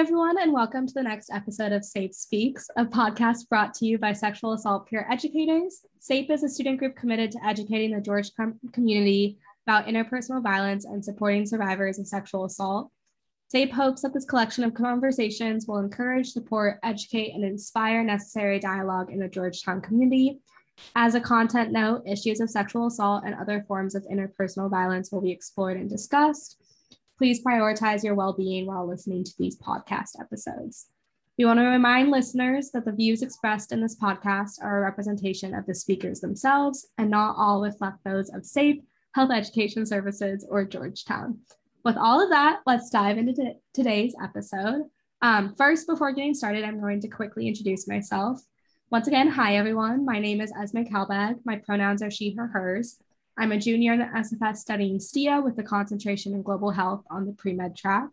everyone, and welcome to the next episode of SAPE Speaks, a podcast brought to you by Sexual Assault Peer Educators. SAPE is a student group committed to educating the Georgetown community about interpersonal violence and supporting survivors of sexual assault. SAPE hopes that this collection of conversations will encourage, support, educate, and inspire necessary dialogue in the Georgetown community. As a content note, issues of sexual assault and other forms of interpersonal violence will be explored and discussed. Please prioritize your well being while listening to these podcast episodes. We want to remind listeners that the views expressed in this podcast are a representation of the speakers themselves and not all reflect those of SAPE, Health Education Services, or Georgetown. With all of that, let's dive into t- today's episode. Um, first, before getting started, I'm going to quickly introduce myself. Once again, hi everyone. My name is Esme Kalbag. My pronouns are she, her, hers. I'm a junior in the SFS studying STIA with a concentration in global health on the pre med track.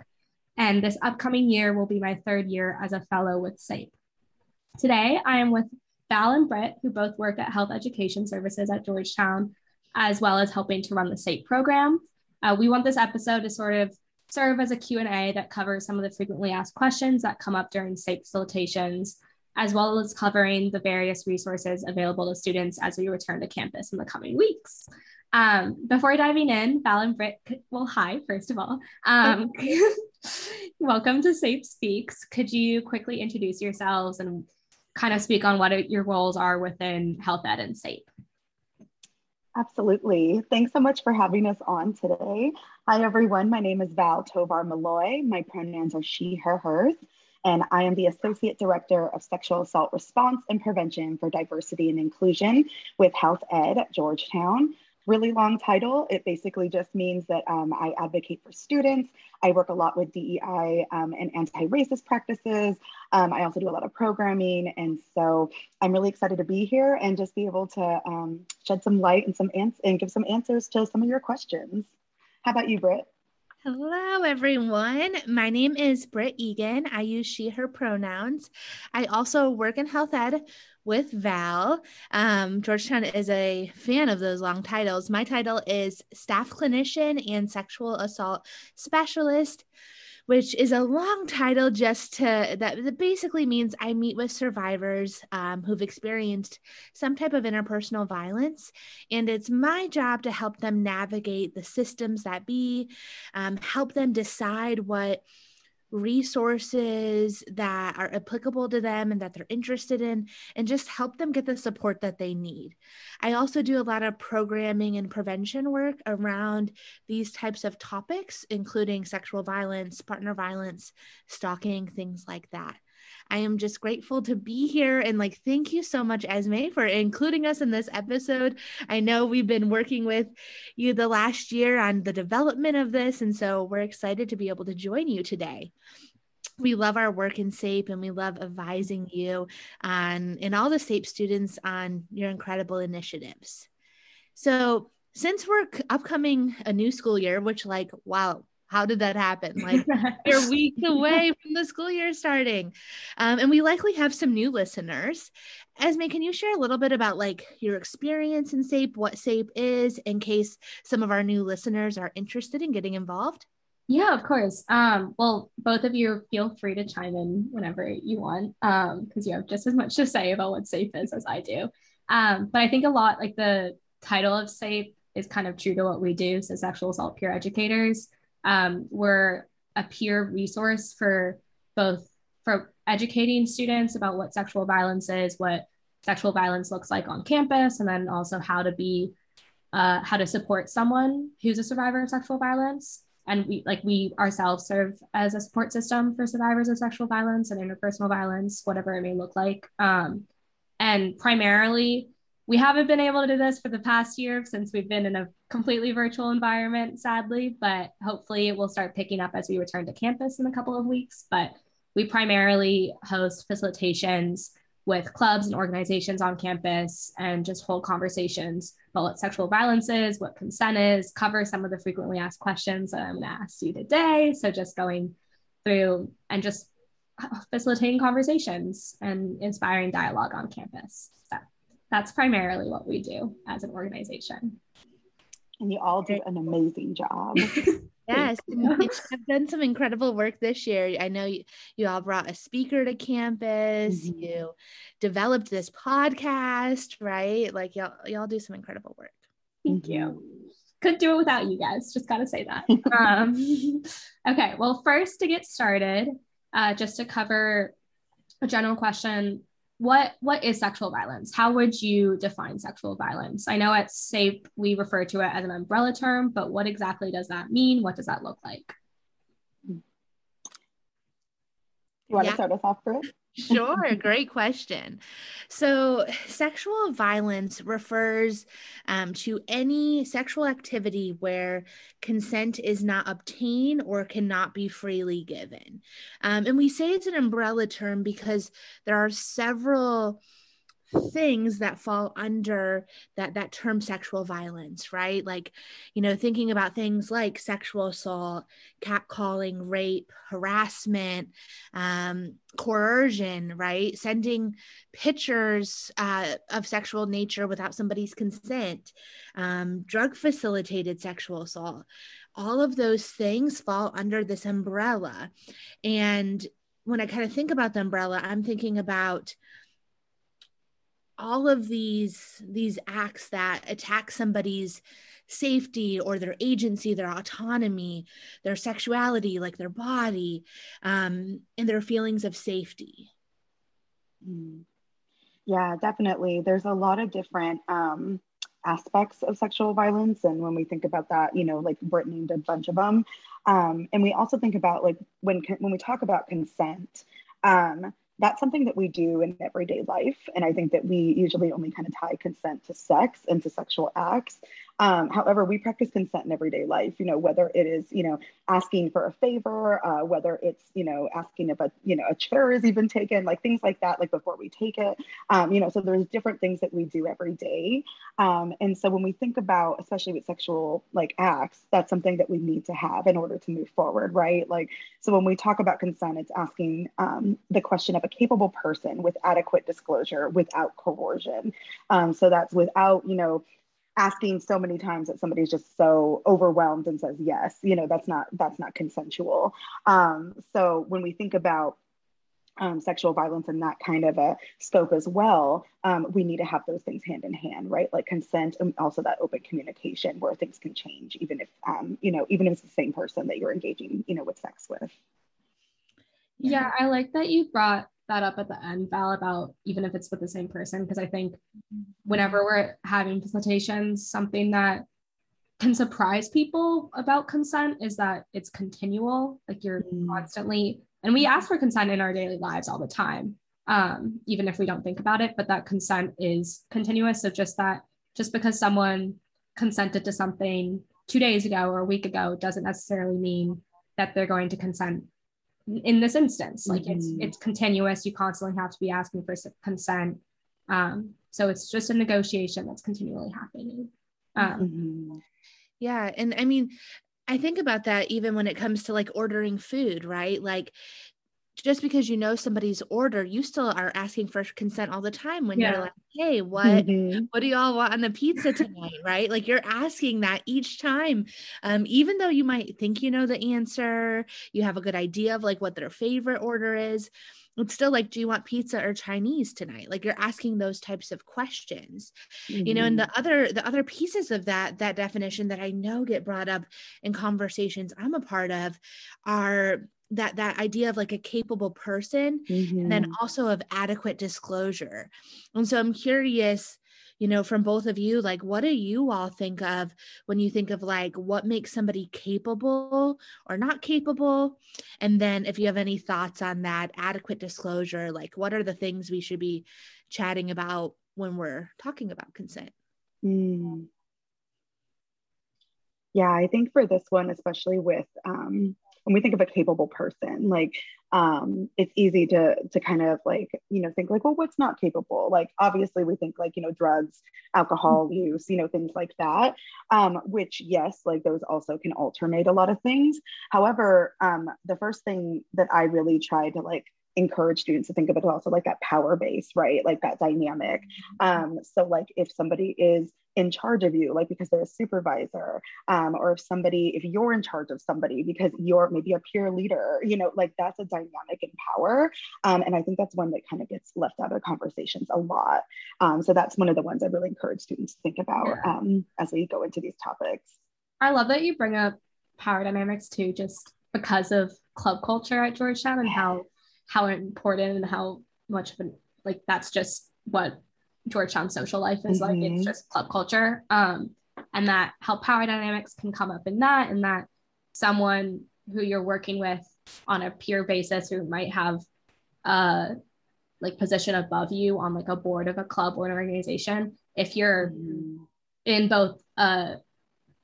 And this upcoming year will be my third year as a fellow with SAPE. Today, I am with Val and Britt, who both work at Health Education Services at Georgetown, as well as helping to run the SAPE program. Uh, we want this episode to sort of serve as a Q&A that covers some of the frequently asked questions that come up during SAPE facilitations, as well as covering the various resources available to students as we return to campus in the coming weeks. Um, before diving in, Val and Britt, well, hi, first of all. Um, welcome to SAPE Speaks. Could you quickly introduce yourselves and kind of speak on what your roles are within Health Ed and SAPE? Absolutely. Thanks so much for having us on today. Hi, everyone. My name is Val Tovar Malloy. My pronouns are she, her, hers, and I am the Associate Director of Sexual Assault Response and Prevention for Diversity and Inclusion with Health Ed at Georgetown really long title. It basically just means that um, I advocate for students. I work a lot with DEI um, and anti-racist practices. Um, I also do a lot of programming. And so I'm really excited to be here and just be able to um, shed some light and some ans- and give some answers to some of your questions. How about you, Britt? Hello, everyone. My name is Britt Egan. I use she, her pronouns. I also work in health ed with Val. Um, Georgetown is a fan of those long titles. My title is Staff Clinician and Sexual Assault Specialist which is a long title just to that, basically means I meet with survivors um, who've experienced some type of interpersonal violence. And it's my job to help them navigate the systems that be, um, help them decide what resources that are applicable to them and that they're interested in, and just help them get the support that they need. I also do a lot of programming and prevention work around these types of topics, including sexual violence, partner violence, stalking, things like that. I am just grateful to be here and like thank you so much Esme for including us in this episode. I know we've been working with you the last year on the development of this and so we're excited to be able to join you today we love our work in SAPE and we love advising you on and all the SAPE students on your incredible initiatives. So since we're upcoming a new school year, which like, wow, how did that happen? Like you're weeks away from the school year starting. Um, and we likely have some new listeners. Esme, can you share a little bit about like your experience in SAPE, what SAPE is, in case some of our new listeners are interested in getting involved? Yeah, of course. Um, well, both of you feel free to chime in whenever you want, because um, you have just as much to say about what SAPE is as I do. Um, but I think a lot like the title of SAPE is kind of true to what we do. So sexual assault peer educators. Um, we're a peer resource for both for educating students about what sexual violence is, what sexual violence looks like on campus, and then also how to be uh, how to support someone who's a survivor of sexual violence. And we like we ourselves serve as a support system for survivors of sexual violence and interpersonal violence, whatever it may look like. Um, and primarily, we haven't been able to do this for the past year since we've been in a completely virtual environment, sadly, but hopefully it will start picking up as we return to campus in a couple of weeks. But we primarily host facilitations with clubs and organizations on campus and just hold conversations about what sexual violence is, what consent is, cover some of the frequently asked questions that I'm going to ask you today. So just going through and just facilitating conversations and inspiring dialogue on campus. So that's primarily what we do as an organization. And you all do an amazing job. Yes, I've done some incredible work this year. I know you, you all brought a speaker to campus. Mm-hmm. You developed this podcast, right? Like y'all, y'all do some incredible work. Thank you. Couldn't do it without you guys. Just got to say that. um, okay. Well, first to get started, uh, just to cover a general question what what is sexual violence how would you define sexual violence i know at SAPE we refer to it as an umbrella term but what exactly does that mean what does that look like you want yeah. to start us off Britt? Sure, great question. So, sexual violence refers um, to any sexual activity where consent is not obtained or cannot be freely given. Um, and we say it's an umbrella term because there are several things that fall under that that term sexual violence right? Like you know thinking about things like sexual assault catcalling rape harassment um, coercion right? Sending pictures uh, of sexual nature without somebody's consent um, drug facilitated sexual assault. All of those things fall under this umbrella. And when i kind of think about the umbrella i'm thinking about all of these these acts that attack somebody's safety or their agency their autonomy their sexuality like their body um, and their feelings of safety. Mm. yeah definitely. There's a lot of different um, aspects of sexual violence and when we think about that you know like Britt named a bunch of them. Um, and we also think about like when when we talk about consent um, that's something that we do in everyday life. And I think that we usually only kind of tie consent to sex and to sexual acts. Um, however, we practice consent in everyday life, you know, whether it is, you know, asking for a favor, uh, whether it's, you know, asking if a, you know, a chair is even taken, like things like that, like before we take it, um, you know, so there's different things that we do every day. Um, and so when we think about, especially with sexual like acts, that's something that we need to have in order to move forward, right? Like, so when we talk about consent, it's asking um, the question of a capable person with adequate disclosure without coercion. Um, so that's without, you know, asking so many times that somebody's just so overwhelmed and says yes you know that's not that's not consensual. Um, so when we think about um, sexual violence and that kind of a scope as well um, we need to have those things hand in hand right? Like consent and also that open communication where things can change even if um, you know even if it's the same person that you're engaging you know with sex with. Yeah i like that you brought that up at the end, Val, about even if it's with the same person, because I think whenever we're having facilitations, something that can surprise people about consent is that it's continual. Like you're mm. constantly, and we ask for consent in our daily lives all the time, um, even if we don't think about it, but that consent is continuous. So just that, just because someone consented to something two days ago or a week ago doesn't necessarily mean that they're going to consent in this instance like mm-hmm. it's it's continuous you constantly have to be asking for consent um, so it's just a negotiation that's continually happening um, mm-hmm. yeah and i mean i think about that even when it comes to like ordering food right like just because you know somebody's order, you still are asking for consent all the time when yeah. you're like, hey, what mm-hmm. what do y'all want on the pizza tonight? right. Like you're asking that each time. Um, even though you might think you know the answer, you have a good idea of like what their favorite order is. It's still like, do you want pizza or Chinese tonight? Like you're asking those types of questions, mm-hmm. you know, and the mm-hmm. other the other pieces of that that definition that I know get brought up in conversations I'm a part of are that that idea of like a capable person mm-hmm. and then mm-hmm. also of adequate disclosure and so i'm curious you know from both of you like what do you all think of when you think of like what makes somebody capable or not capable and then if you have any thoughts on that adequate disclosure like what are the things we should be chatting about when we're talking about consent mm. yeah i think for this one especially with um when we think of a capable person, like um, it's easy to to kind of like you know think like, well, what's not capable? Like obviously we think like you know drugs, alcohol mm-hmm. use, you know things like that. Um, which yes, like those also can alternate a lot of things. However, um, the first thing that I really try to like encourage students to think of it also like that power base, right? Like that dynamic. Mm-hmm. Um, so like if somebody is in charge of you, like because they're a supervisor, um, or if somebody, if you're in charge of somebody because you're maybe a peer leader, you know, like that's a dynamic in power. Um, and I think that's one that kind of gets left out of conversations a lot. Um, so that's one of the ones I really encourage students to think about yeah. Um, as we go into these topics. I love that you bring up power dynamics too, just because of club culture at Georgetown and how how important and how much of an like that's just what Georgetown social life is mm-hmm. like. It's mm-hmm. just club culture. Um, and that how power dynamics can come up in that, and that someone who you're working with on a peer basis who might have a like position above you on like a board of a club or an organization, if you're mm-hmm. in both a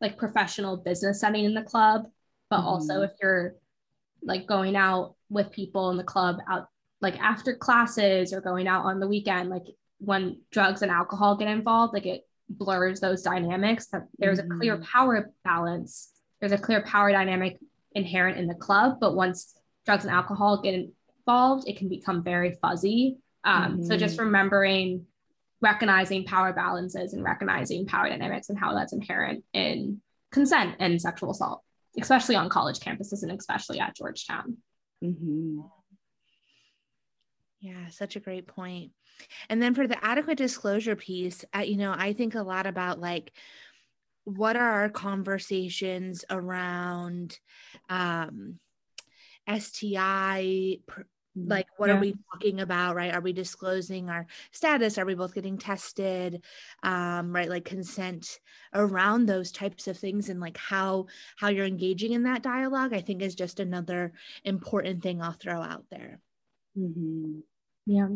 like professional business setting in the club, but mm-hmm. also if you're like going out with people in the club out like after classes or going out on the weekend, like when drugs and alcohol get involved, like it blurs those dynamics that there's mm-hmm. a clear mm-hmm. power balance. There's a clear power dynamic inherent in the club, but once drugs and alcohol get involved, it can become very fuzzy. Um, mm-hmm. So just remembering, recognizing power balances and recognizing power dynamics and how that's inherent in consent and sexual assault, especially on college campuses and especially at Georgetown. Mm-hmm. Yeah, such a great point. And then for the adequate disclosure piece, uh, you know, I think a lot about like what are our conversations around um, STI pr- mm, like what yeah. are we talking about right are we disclosing our status are we both getting tested um, right like consent around those types of things and like how how you're engaging in that dialogue i think is just another important thing i'll throw out there mm-hmm. Yeah.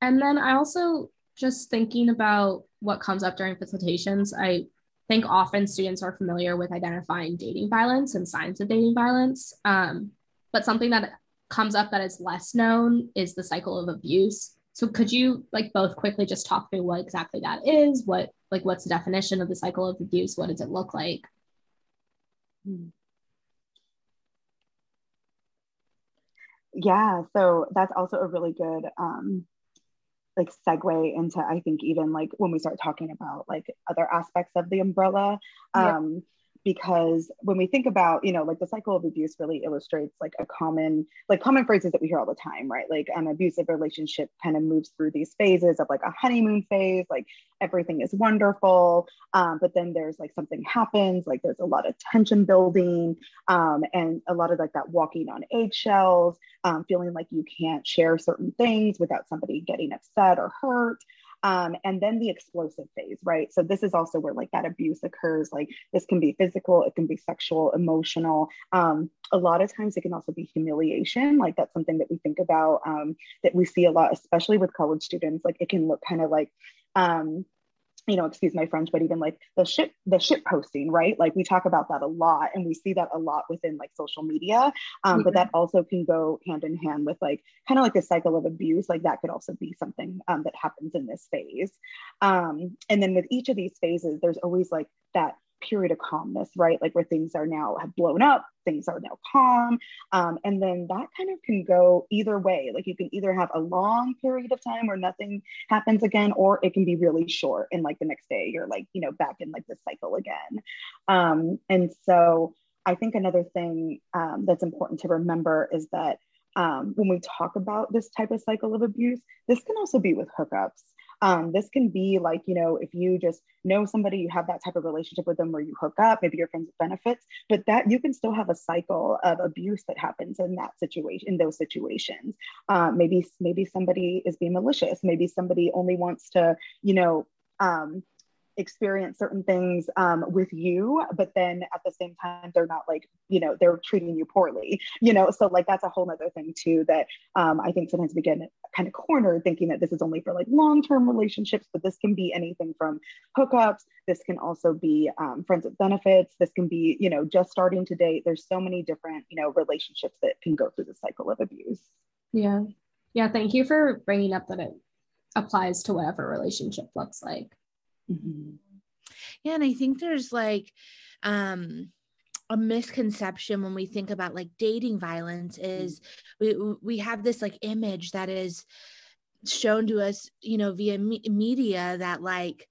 And then i also just thinking about what comes up during facilitations i think often students are familiar with identifying dating violence and signs of dating violence. Um, but something that comes up that is less known is the cycle of abuse. So could you like both quickly just talk through what exactly that is? What like what's the definition of the cycle of abuse? What does it look like yeah so that's also a really good um, like segue into i think even like when we start talking about like other aspects of the umbrella um because when we think about you know like the cycle of abuse really illustrates like a common like common phrases that we hear all the time right? Like an abusive relationship kind of moves through these phases of like a honeymoon phase like everything is wonderful um, but then there's like something happens like there's a lot of tension building um, and a lot of like that walking on eggshells um, feeling like you can't share certain things without somebody getting upset or hurt um, and then the explosive phase, right? So this is also where like that abuse occurs. Like this can be physical, it can be sexual, emotional. Um, a lot of times it can also be humiliation. Like that's something that we think about um, that we see a lot, especially with college students. Like it can look kind of like um, you know, excuse my French, but even like the ship, the ship posting, right? Like we talk about that a lot, and we see that a lot within like social media. Um, mm-hmm. But that also can go hand in hand with like kind of like the cycle of abuse. Like that could also be something um, that happens in this phase. Um, and then with each of these phases, there's always like that period of calmness, right? Like where things are now have blown up, things are now calm. Um, and then that kind of can go either way. Like you can either have a long period of time where nothing happens again, or it can be really short. And like the next day, you're like, you know, back in like this cycle again. Um, and so I think another thing um, that's important to remember is that um, when we talk about this type of cycle of abuse, this can also be with hookups. Um, this can be like, you know, if you just know somebody, you have that type of relationship with them where you hook up, maybe your friends with benefits, but that you can still have a cycle of abuse that happens in that situation, in those situations. Um, maybe, maybe somebody is being malicious. Maybe somebody only wants to, you know, um, experience certain things um, with you but then at the same time they're not like you know they're treating you poorly you know? So like that's a whole nother thing too that um, i think sometimes we get kind of cornered thinking that this is only for like long-term relationships but this can be anything from hookups. This can also be um, friends with benefits. This can be you know just starting to date. There's so many different you know relationships that can go through the cycle of abuse. Yeah. Yeah thank you for bringing up that it applies to whatever relationship looks like Mm-hmm. Yeah, and I think there's like um a misconception when we think about like dating violence is we we have this like image that is shown to us you know via me- media that like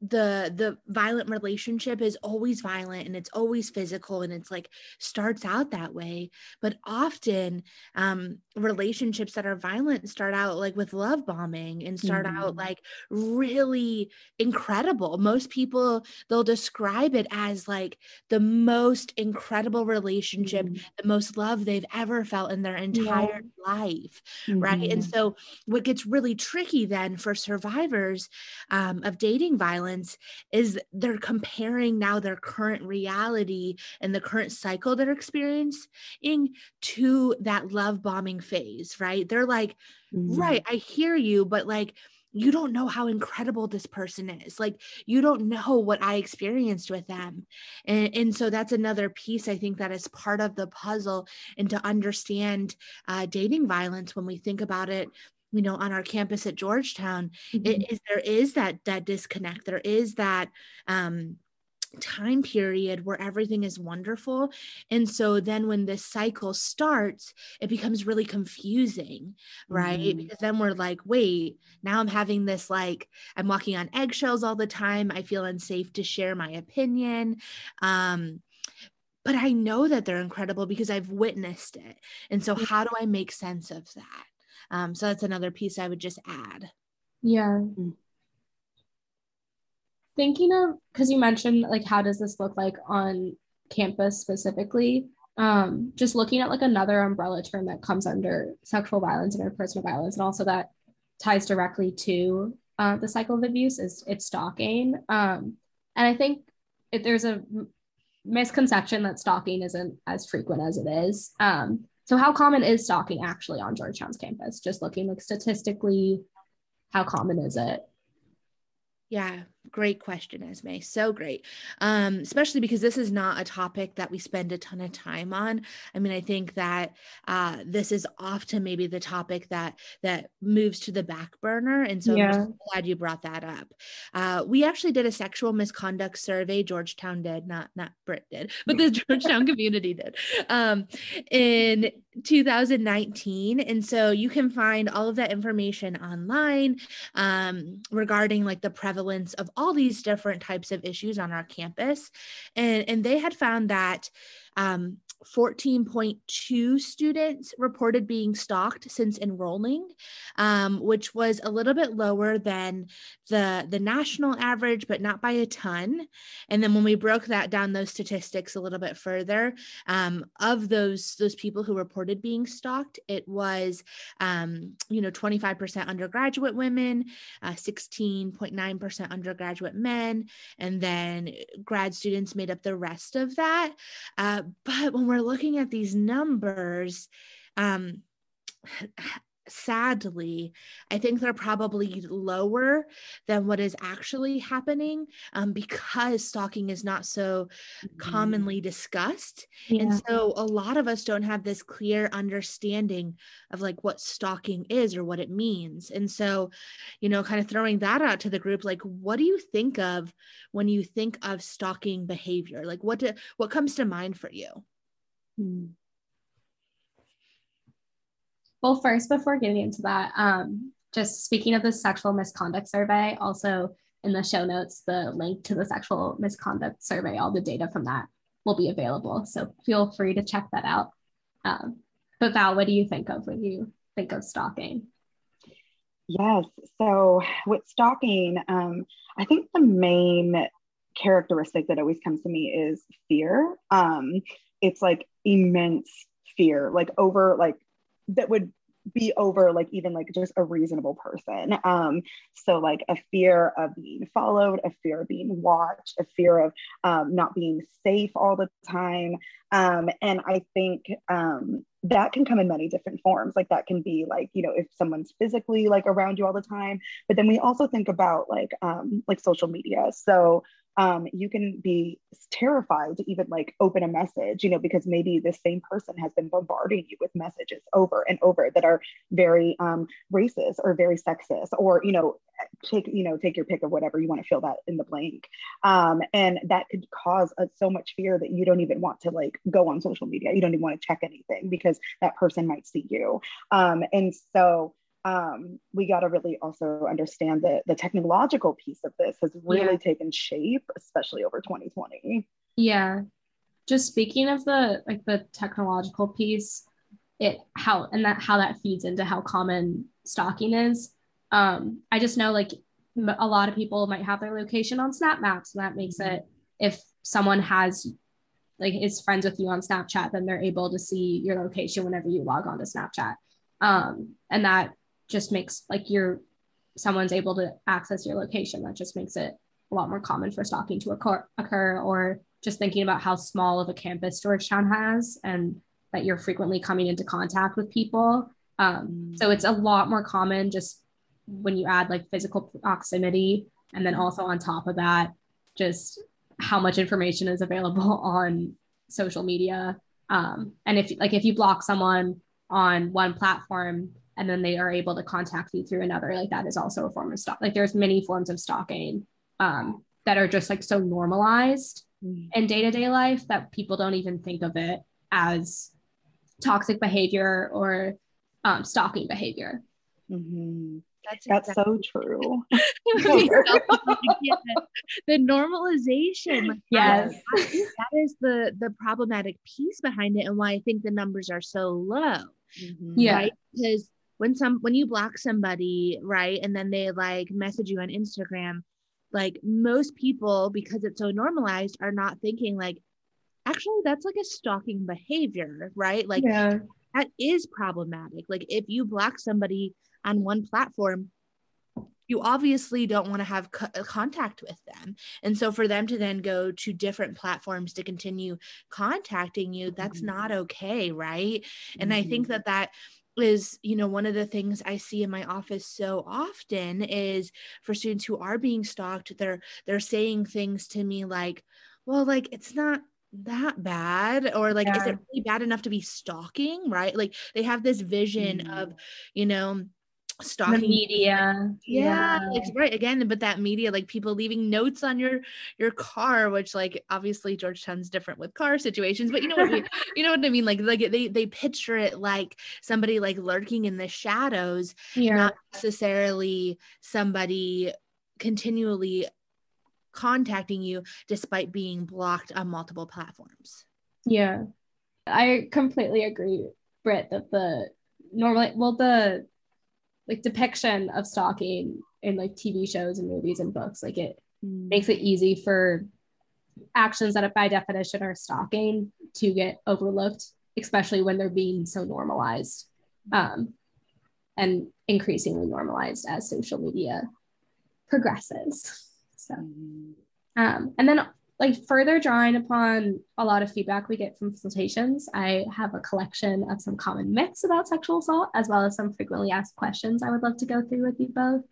the the violent relationship is always violent and it's always physical and it's like starts out that way but often um relationships that are violent start out like with love bombing and start mm-hmm. out like really incredible most people they'll describe it as like the most incredible relationship mm-hmm. the most love they've ever felt in their entire yeah. life mm-hmm. right and mm-hmm. so what gets really tricky then for survivors um, of dating violence violence is they're comparing now their current reality and the current cycle they're experiencing to that love bombing phase, right? They're like, mm-hmm. right, I hear you, but like, you don't know how incredible this person is. Like, you don't know what I experienced with them. And, and so that's another piece I think that is part of the puzzle and to understand uh, dating violence when we think about it you know on our campus at georgetown mm-hmm. it is there is that that disconnect. There is that um time period where everything is wonderful. And so then when this cycle starts it becomes really confusing right? Mm-hmm. because then we're like wait now i'm having this like i'm walking on eggshells all the time. I feel unsafe to share my opinion. Um but i know that they're incredible because i've witnessed it. And so how do i make sense of that um, so that's another piece I would just add. Yeah. Mm. Thinking of because you mentioned like how does this look like on campus specifically? Um, just looking at like another umbrella term that comes under sexual violence and interpersonal violence, and also that ties directly to uh, the cycle of abuse is it's stalking. Um, and I think it, there's a misconception that stalking isn't as frequent as it is. Um, so, how common is stalking actually on Georgetown's campus? Just looking like statistically, how common is it? Yeah, great question, Esme. So great. Um, especially because this is not a topic that we spend a ton of time on. I mean, I think that uh, this is often maybe the topic that that moves to the back burner. And so yeah. I'm glad you brought that up. Uh, we actually did a sexual misconduct survey. Georgetown did, not not Britt did, but the Georgetown community did um, in 2019. And so you can find all of that information online um, regarding like the prevalence of all these different types of issues on our campus. And, and they had found that um, 14.2 students reported being stalked since enrolling, um, which was a little bit lower than the, the national average, but not by a ton. And then when we broke that down, those statistics a little bit further, um, of those those people who reported being stalked, it was um, you know 25% undergraduate women, uh, 16.9% undergraduate men, and then grad students made up the rest of that. Uh, but when we're looking at these numbers, um, sadly, I think they're probably lower than what is actually happening um, because stalking is not so mm-hmm. commonly discussed. Yeah. And so a lot of us don't have this clear understanding of like what stalking is or what it means. And so, you know, kind of throwing that out to the group, like, what do you think of when you think of stalking behavior? Like, what do, what comes to mind for you? Hmm. Well, first, before getting into that, um, just speaking of the sexual misconduct survey, also in the show notes, the link to the sexual misconduct survey, all the data from that will be available. So feel free to check that out. Um, but Val, what do you think of when you think of stalking? Yes. So with stalking, um, I think the main characteristic that always comes to me is fear. Um, it's like immense fear, like over like that would be over like even like just a reasonable person. Um so like a fear of being followed a fear of being watched a fear of um, not being safe all the time. Um and i think um that can come in many different forms. Like that can be like you know if someone's physically like around you all the time. But then we also think about like um like social media. So um, you can be terrified to even like open a message, you know, because maybe the same person has been bombarding you with messages over and over that are very um, racist or very sexist, or you know, take you know take your pick of whatever you want to fill that in the blank, um, and that could cause uh, so much fear that you don't even want to like go on social media. You don't even want to check anything because that person might see you, um, and so um, we got to really also understand that the technological piece of this has really yeah. taken shape, especially over 2020. Yeah. Just speaking of the like the technological piece, it how and that how that feeds into how common stalking is. Um, I just know like a lot of people might have their location on Snap Maps, and that makes it if someone has like is friends with you on Snapchat, then they're able to see your location whenever you log on to Snapchat. Um, and that just makes like you're someone's able to access your location. That just makes it a lot more common for stalking to occur, occur or just thinking about how small of a campus Georgetown has and that you're frequently coming into contact with people. Um, so it's a lot more common just when you add like physical proximity. And then also on top of that, just how much information is available on social media. Um, and if like if you block someone on one platform and then they are able to contact you through another, like that is also a form of stalk. Like there's many forms of stalking um, that are just like so normalized mm. in day to day life that people don't even think of it as toxic behavior or um, stalking behavior. Mm-hmm. That's, That's exactly. so true. the normalization. Like yes. That, that is the the problematic piece behind it and why I think the numbers are so low. Mm-hmm. Yeah. Right? Because when some when you block somebody, right, and then they like message you on Instagram, like most people, because it's so normalized, are not thinking like, actually, that's like a stalking behavior, right? Like yeah. that is problematic. Like if you block somebody on one platform, you obviously don't want to have co- uh, contact with them. And so for them to then go to different platforms to continue contacting you, that's mm-hmm. not okay, right? Mm-hmm. And I think mm-hmm. that that is you know one of the things i see in my office so often is for students who are being stalked they're they're saying things to me like well like it's not that bad or like yeah. is it really bad enough to be stalking right like they have this vision mm. of you know stalking the media. Yeah, yeah. right again but that media like people leaving notes on your your car which like obviously georgetown's different with car situations but you know what we, you know what i mean? Like like they they picture it like somebody like lurking in the shadows yeah. not necessarily somebody continually contacting you despite being blocked on multiple platforms. Yeah. I completely agree britt that the normally well the like depiction of stalking in like TV shows and movies and books. Like it mm. makes it easy for actions that by definition are stalking to get overlooked, especially when they're being so normalized um, and increasingly normalized as social media progresses. So, mm. um, and then like further drawing upon a lot of feedback we get from facilitations, I have a collection of some common myths about sexual assault, as well as some frequently asked questions I would love to go through with you both.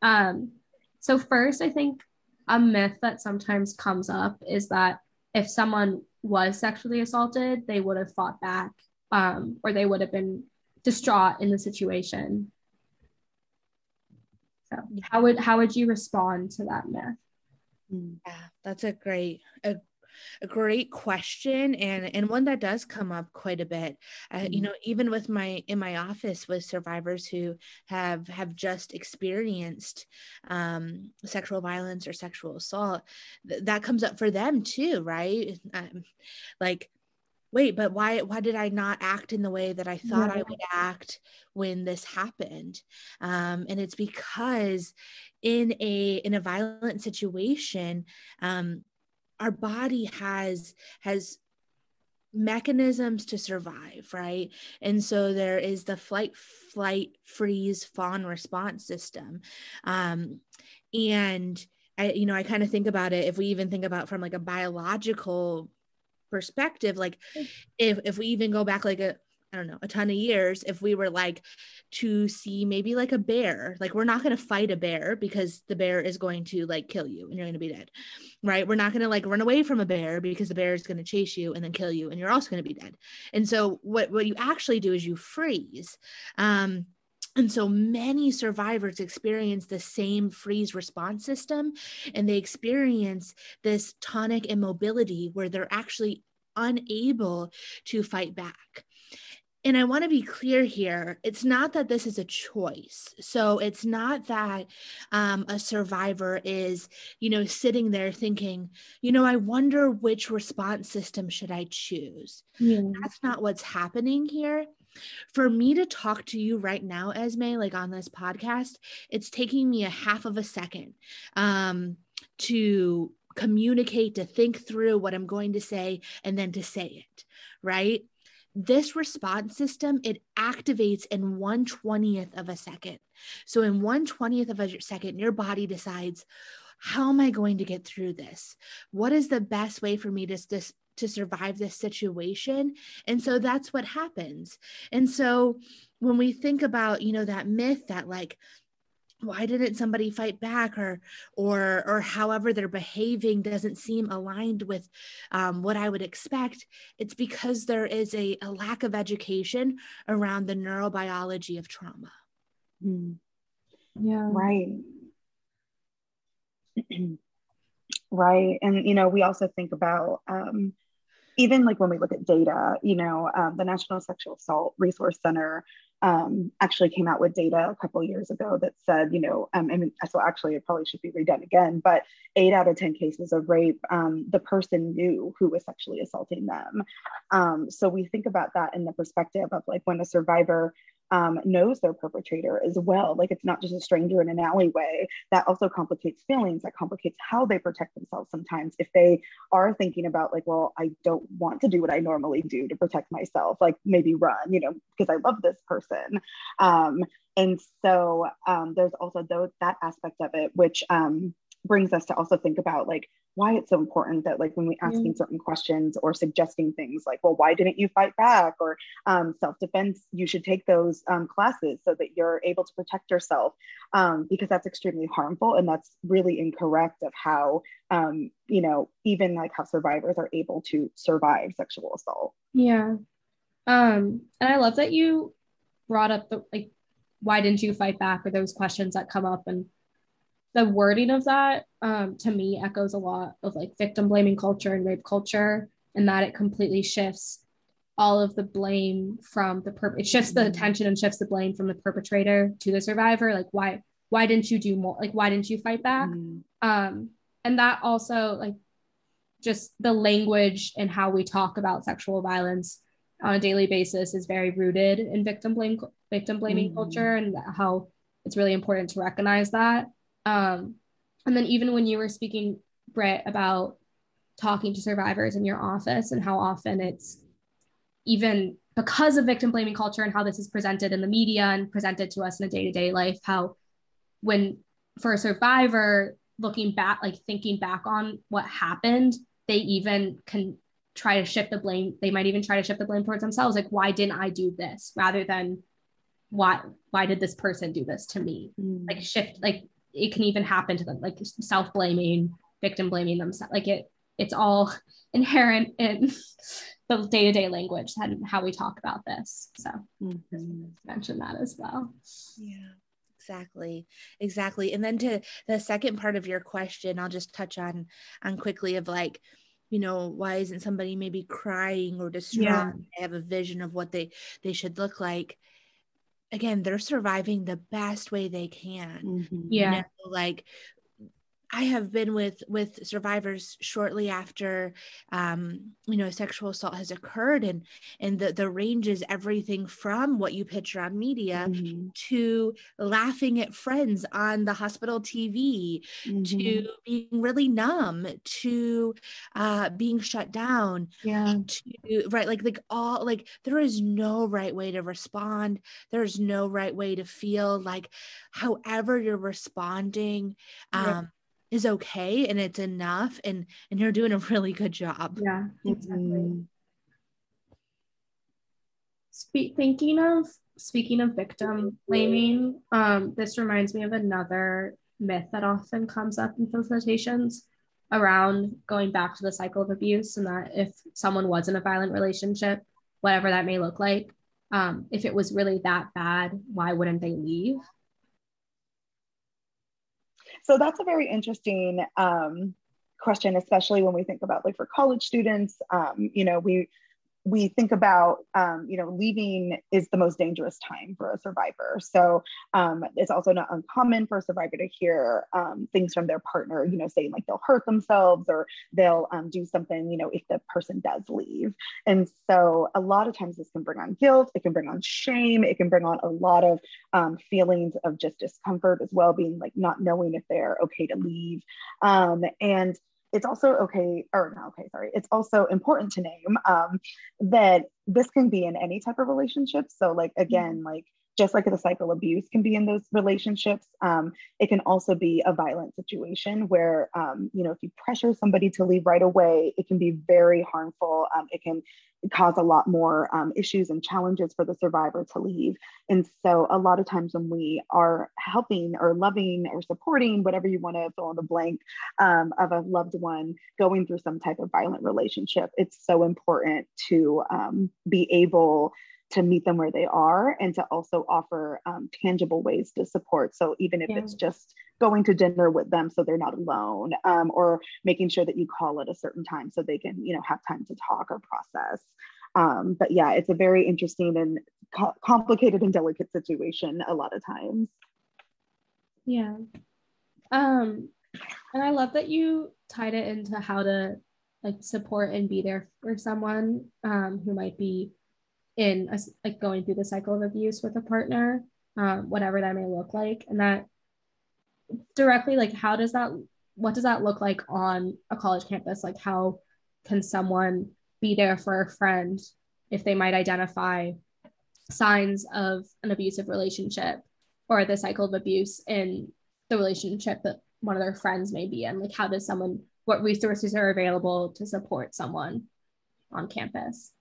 Um, so, first, I think a myth that sometimes comes up is that if someone was sexually assaulted, they would have fought back um, or they would have been distraught in the situation. So, how would how would you respond to that myth? Mm. Yeah, that's a great a, a great question and and one that does come up quite a bit. Uh, mm-hmm. You know, even with my in my office with survivors who have have just experienced um, sexual violence or sexual assault, th- that comes up for them too, right? Um, like wait but why why did i not act in the way that i thought yeah. i would act when this happened? Um, and it's because in a in a violent situation um, our body has has mechanisms to survive right? And so there is the fight flight freeze fawn response system. Um, and I, you know, I kind of think about it if we even think about from like a biological perspective like if if we even go back like a I don't know, a ton of years, if we were like to see maybe like a bear, like we're not going to fight a bear because the bear is going to like kill you and you're going to be dead, right? We're not going to like run away from a bear because the bear is going to chase you and then kill you and you're also going to be dead. And so what, what you actually do is you freeze. Um, and so many survivors experience the same freeze response system, and they experience this tonic immobility where they're actually unable to fight back. and I want to be clear here it's not that this is a choice. So it's not that um, a survivor is, you know, sitting there thinking, you know, I wonder which response system should I choose. Yeah. That's not what's happening here. For me to talk to you right now, Esme, like on this podcast, it's taking me a half of a second um, to communicate, to think through what I'm going to say, and then to say it, right? this response system it activates in 120th of a second so in 120th of a second your body decides how am i going to get through this what is the best way for me to, to, to survive this situation. And so that's what happens. And so when we think about you know that myth that like why didn't somebody fight back or or or however they're behaving doesn't seem aligned with um, what i would expect it's because there is a, a lack of education around the neurobiology of trauma. Mm. yeah. Right. Right. And you know we also think about um, even like when we look at data you know um, the national sexual assault resource center um, actually came out with data a couple years ago that said, you know, um, and so actually it probably should be redone again, but eight out of 10 cases of rape, um, the person knew who was sexually assaulting them. Um, so we think about that in the perspective of like when a survivor um, knows their perpetrator as well. Like it's not just a stranger in an alleyway. That also complicates feelings. That complicates how they protect themselves sometimes. If they are thinking about, like, well, I don't want to do what I normally do to protect myself, like maybe run, you know, because I love this person. Um, and so um, there's also that aspect of it, which um, brings us to also think about like why it's so important that like when we asking mm. certain questions or suggesting things like well why didn't you fight back? or um, self-defense you should take those um, classes so that you're able to protect yourself um, because that's extremely harmful and that's really incorrect of how um, you know even like how survivors are able to survive sexual assault. Yeah. Um and i love that you brought up the like why didn't you fight back? or those questions that come up and the wording of that um, to me echoes a lot of like victim blaming culture and rape culture and that it completely shifts all of the blame from the per it shifts the mm-hmm. attention and shifts the blame from the perpetrator to the survivor like why why didn't you do more like why didn't you fight back mm. um and that also like just the language and how we talk about sexual violence on a daily basis is very rooted in victim blame victim blaming mm. culture and how it's really important to recognize that um, and then even when you were speaking, Britt, about talking to survivors in your office and how often it's even because of victim blaming culture and how this is presented in the media and presented to us in a day-to-day life, how when for a survivor looking back, like thinking back on what happened, they even can try to shift the blame. They might even try to shift the blame towards themselves. Like, why didn't I do this? Rather than why why did this person do this to me? Mm. Like shift, like it can even happen to them, like self blaming, victim blaming themselves. Like it, it's all inherent in the day to day language and how we talk about this. So mm-hmm. mention that as well. Yeah exactly exactly and then to the second part of your question i'll just touch on on quickly of like you know why isn't somebody maybe crying or distraught yeah. they have a vision of what they they should look like again they're surviving the best way they can mm-hmm. yeah you know, like I have been with with survivors shortly after um, you know sexual assault has occurred, and and the the range is everything from what you picture on media mm-hmm. to laughing at friends on the hospital TV mm-hmm. to being really numb to uh, being shut down. Yeah, to right like like all like there is no right way to respond. There is no right way to feel. Like however you're responding. Um, is okay and it's enough and and you're doing a really good job. Yeah exactly. Mm-hmm. Spe- thinking of speaking of victim blaming um this reminds me of another myth that often comes up in facilitations around going back to the cycle of abuse and that if someone was in a violent relationship whatever that may look like um, if it was really that bad why wouldn't they leave so that's a very interesting um, question, especially when we think about like for college students. Um, you know, we we think about, um, you know, leaving is the most dangerous time for a survivor. So um, it's also not uncommon for a survivor to hear um, things from their partner, you know, saying like they'll hurt themselves or they'll um, do something, you know, if the person does leave. And so a lot of times this can bring on guilt, it can bring on shame, it can bring on a lot of um, feelings of just discomfort as well, being like not knowing if they're okay to leave. Um, and it's also okay, or not okay, sorry, it's also important to name um, that this can be in any type of relationship. So, like, again, like just like the cycle abuse can be in those relationships, um, it can also be a violent situation where, um, you know, if you pressure somebody to leave right away, it can be very harmful. Um, it can cause a lot more um, issues and challenges for the survivor to leave. And so, a lot of times when we are helping or loving or supporting, whatever you want to fill in the blank um, of a loved one going through some type of violent relationship, it's so important to um, be able to meet them where they are and to also offer um, tangible ways to support. So even if yeah. it's just going to dinner with them so they're not alone, um, or making sure that you call at a certain time so they can, you know, have time to talk or process. Um, but yeah, it's a very interesting and co- complicated and delicate situation a lot of times. Yeah. Um, and I love that you tied it into how to like support and be there for someone um, who might be in a, like going through the cycle of abuse with a partner, um, whatever that may look like, and that directly like how does that what does that look like on a college campus? Like how can someone be there for a friend if they might identify signs of an abusive relationship or the cycle of abuse in the relationship that one of their friends may be in? Like how does someone what resources are available to support someone on campus?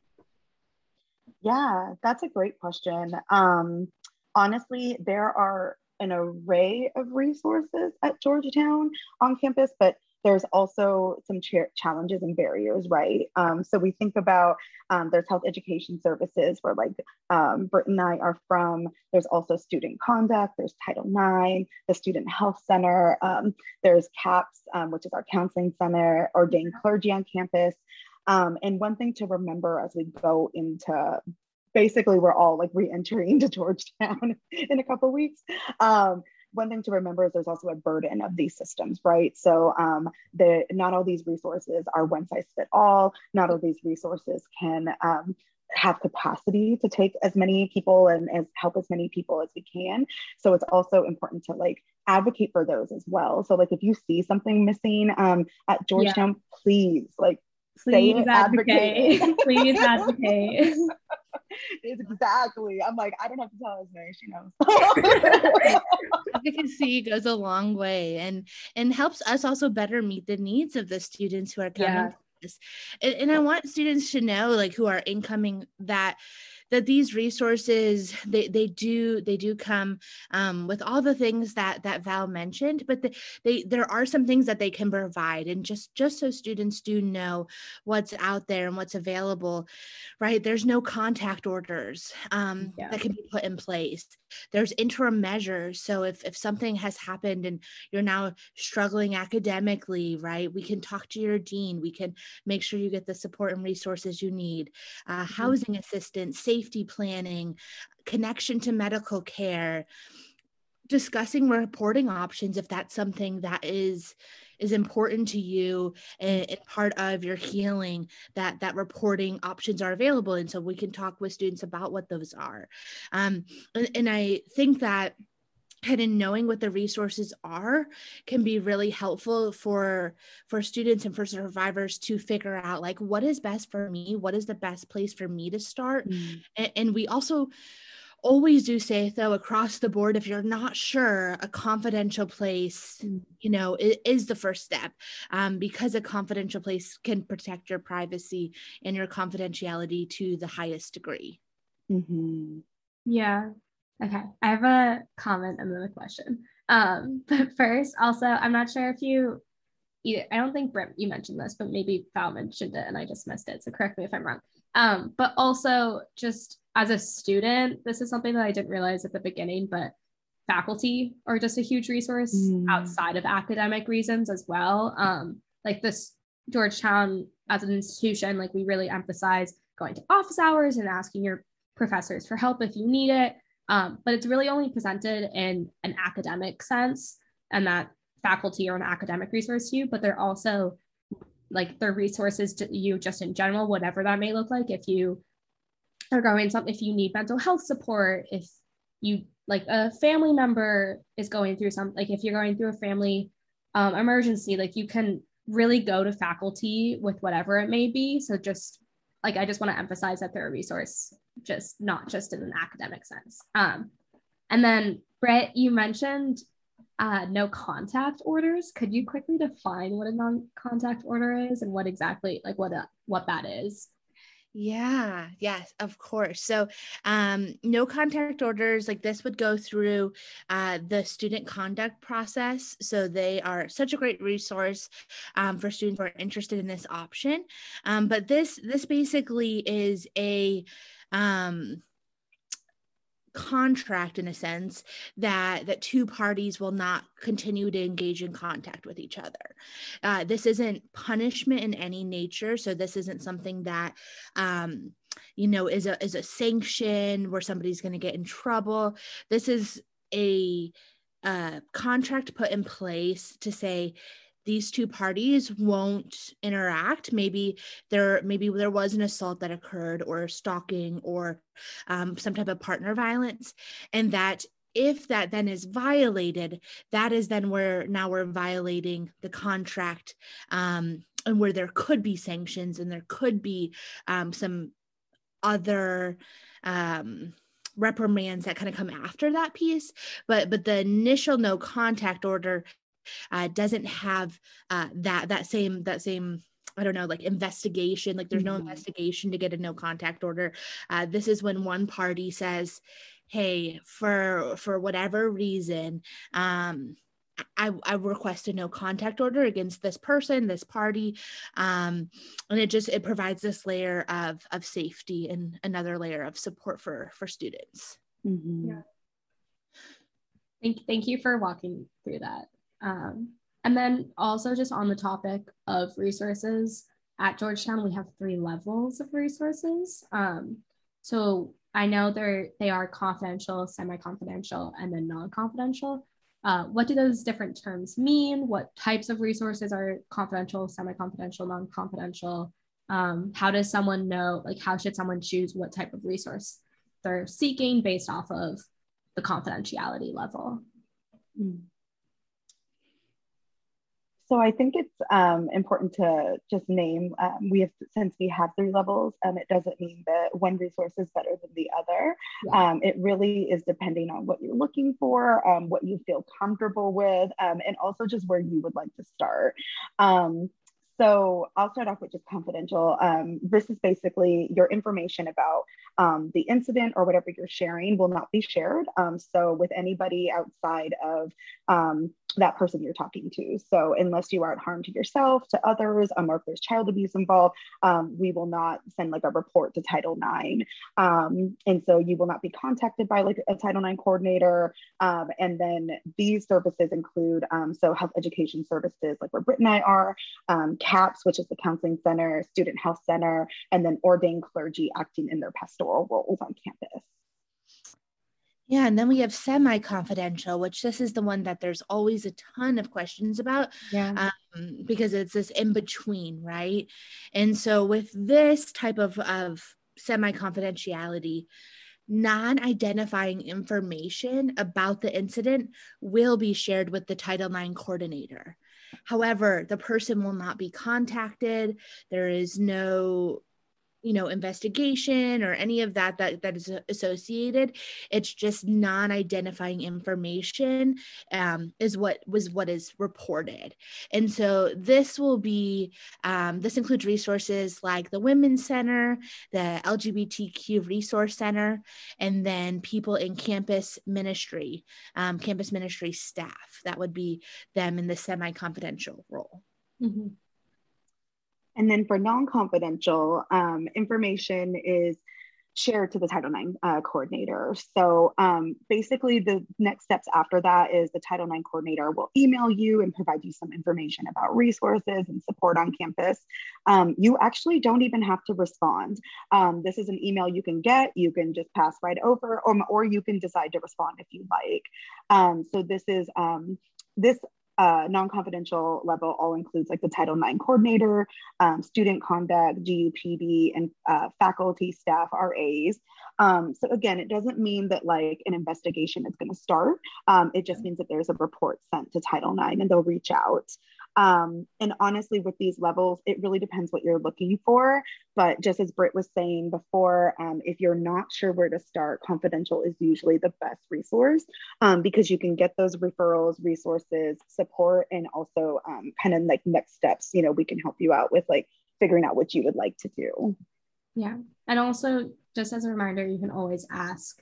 Yeah, that's a great question. Um, honestly, there are an array of resources at Georgetown on campus, but there's also some ch- challenges and barriers, right? Um, so we think about um, there's health education services where like um, Britt and I are from. There's also student conduct. There's Title IX, the Student Health Center. Um, there's CAPS, um, which is our counseling center, ordained clergy on campus. Um, and one thing to remember as we go into basically we're all like re-entering to Georgetown in a couple weeks. Um, one thing to remember is there's also a burden of these systems, right? So um, the not all these resources are one size fit all. Not all these resources can um, have capacity to take as many people and as help as many people as we can. So it's also important to like advocate for those as well. So like if you see something missing um, at Georgetown, yeah. please like please advocate. advocate. please advocate. exactly. I'm like, I don't have to tell his name. she knows. Advocacy goes a long way and and helps us also better meet the needs of the students who are coming. Yeah. And, and I want students to know, like who are incoming, that that these resources they, they do they do come um, with all the things that that val mentioned but the, they there are some things that they can provide. And just just so students do know what's out there and what's available right there's no contact orders um, yeah. that can be put in place. There's interim measures. So if if something has happened and you're now struggling academically right we can talk to your dean. We can make sure you get the support and resources you need. Uh, mm-hmm. housing assistance safety planning connection to medical care discussing reporting options if that's something that is is important to you and, and, part of your healing that that reporting options are available. And so we can talk with students about what those are. Um, and, and i think that and in knowing what the resources are can be really helpful for for students and for survivors to figure out like what is best for me what is the best place for me to start mm. and, and we also always do say though across the board if you're not sure a confidential place mm. you know is, is, the first step um, because a confidential place can protect your privacy and your confidentiality to the highest degree mm-hmm. yeah okay i have a comment and then a question um, but first also i'm not sure if you either i don't think Britt, you mentioned this but maybe val mentioned it and i just missed it so correct me if i'm wrong um, but also just as a student, this is something that I didn't realize at the beginning, but faculty are just a huge resource mm. outside of academic reasons as well. Um, like this Georgetown as an institution, like we really emphasize going to office hours and asking your professors for help if you need it. Um, but it's really only presented in an academic sense and that faculty are an academic resource to you, but they're also like their resources to you just in general, whatever that may look like. If you are going some, if you need mental health support, if you like a family member is going through some, like if you're going through a family um, emergency, like you can really go to faculty with whatever it may be. So just like I just want to emphasize that they're a resource, just not just in an academic sense. Um, and then Britt, you mentioned uh, no contact orders. Could you quickly define what a non-contact order is and what exactly like what a, what that is? Yeah, yes, of course. So, um, no contact orders like this would go through uh, the student conduct process. So, they are such a great resource um, for students who are interested in this option. Um, but this this basically is a um, contract in a sense that that two parties will not continue to engage in contact with each other. Uh, this isn't punishment in any nature so this isn't something that um, you know is a is a sanction where somebody's going to get in trouble. This is a uh, contract put in place to say these two parties won't interact. Maybe there maybe there was an assault that occurred or stalking or um, some type of partner violence and that if that then is violated that is then where now we're violating the contract um, and where there could be sanctions and there could be um, some other um, reprimands that kind of come after that piece. But but the initial no contact order uh, doesn't have uh, that that same that same I don't know, like investigation. Like there's no mm-hmm. investigation to get a no contact order. Uh, this is when one party says, "Hey, for for whatever reason, um, I, I request a no contact order against this person, this party, um, and it just it provides this layer of of safety and another layer of support for for students. Mm-hmm. Yeah. Thank thank you for walking through that. Um, and then also just on the topic of resources, at Georgetown, we have three levels of resources. Um, so I know they're they are confidential, semi-confidential, and then non-confidential. Uh, what do those different terms mean? What types of resources are confidential, semi-confidential, non-confidential? Um, how does someone know, like how should someone choose what type of resource they're seeking based off of the confidentiality level? Mm. So I think it's um, important to just name. Um, we have since we have three levels, and it doesn't mean that one resource is better than the other. Yeah. Um, it really is depending on what you're looking for, um, what you feel comfortable with, um, and also just where you would like to start. Um, so I'll start off with just confidential. Um, this is basically your information about um, the incident or whatever you're sharing will not be shared. Um, so with anybody outside of that person you're talking to. So unless you are at harm to yourself, to others, um, or if there's child abuse involved, um, we will not send like a report to Title IX. Um, and so you will not be contacted by like a Title IX coordinator. Um, and then these services include, um, so health education services like where Britt and I are, um, CAPS, which is the Counseling Center, Student Health Center, and then ordained clergy acting in their pastoral roles on campus. Yeah, and then we have semi confidential, which this is the one that there's always a ton of questions about. Yeah. Um, because it's this in between, right? And so with this type of, of semi confidentiality, non identifying information about the incident will be shared with the Title IX coordinator. However, the person will not be contacted. There is no you know investigation or any of that that that is associated it's just non-identifying information um, is what was what is reported. And so this will be um, this includes resources like the women's center the lgbtq resource center and then people in campus ministry um, campus ministry staff. That would be them in the semi-confidential role. Mm-hmm. And then for non confidential um, information is shared to the Title IX uh, coordinator. So um, basically, the next steps after that is the Title IX coordinator will email you and provide you some information about resources and support on campus. Um, you actually don't even have to respond. Um, this is an email you can get, you can just pass right over, or, or you can decide to respond if you like. Um, so this is um, this uh, non-confidential level all includes like the Title IX coordinator, um, student conduct, GUPD, and uh, faculty, staff, RAs. Um, so again, it doesn't mean that like an investigation is going to start. Um, it just means that there's a report sent to Title IX and they'll reach out. Um, and honestly, with these levels, it really depends what you're looking for. But just as Britt was saying before, um, if you're not sure where to start, confidential is usually the best resource um, because you can get those referrals, resources, support, and also um, kind of like next steps. You know, we can help you out with like figuring out what you would like to do. Yeah. And also, just as a reminder, you can always ask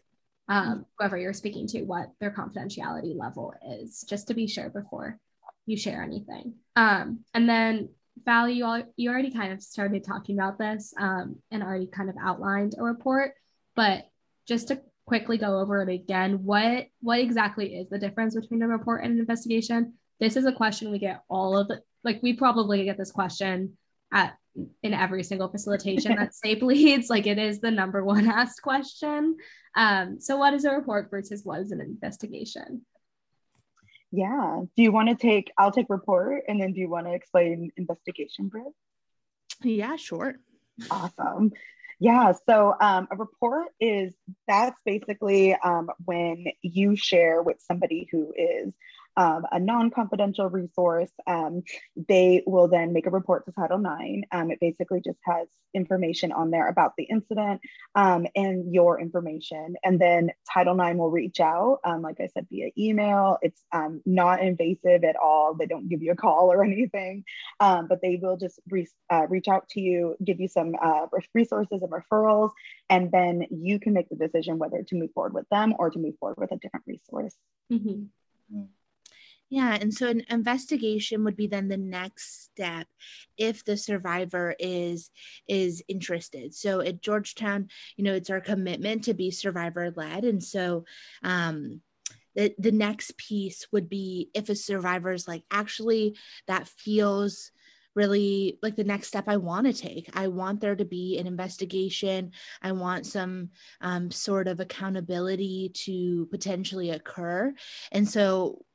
um, whoever you're speaking to what their confidentiality level is, just to be sure before you share anything. Um, and then Val, you, all, you already kind of started talking about this um, and already kind of outlined a report, but just to quickly go over it again, what what exactly is the difference between a report and an investigation? This is a question we get all of the like we probably get this question at in every single facilitation that SAPE leads. Like it is the number one asked question. Um, so what is a report versus what is an investigation? Yeah. Do you want to take, I'll take report and then do you want to explain investigation, Britt? Yeah, sure. Awesome. Yeah, so um, a report is that's basically um, when you share with somebody who is um, a non-confidential resource. Um, they will then make a report to Title IX. Um, it basically just has information on there about the incident um, and your information. And then Title IX will reach out, um, like I said, via email. It's um, not invasive at all. They don't give you a call or anything, but they will just re- uh, reach out to you, give you some uh, resources and referrals, and then you can make the decision whether to move forward with them or to move forward with a different resource. Mm-hmm. Yeah, and so an investigation would be then the next step if the survivor is is interested. So at Georgetown, you know, it's our commitment to be survivor led, and so um, the the next piece would be if a survivor is like actually that feels really like the next step I want to take. I want there to be an investigation. I want some um, sort of accountability to potentially occur. And so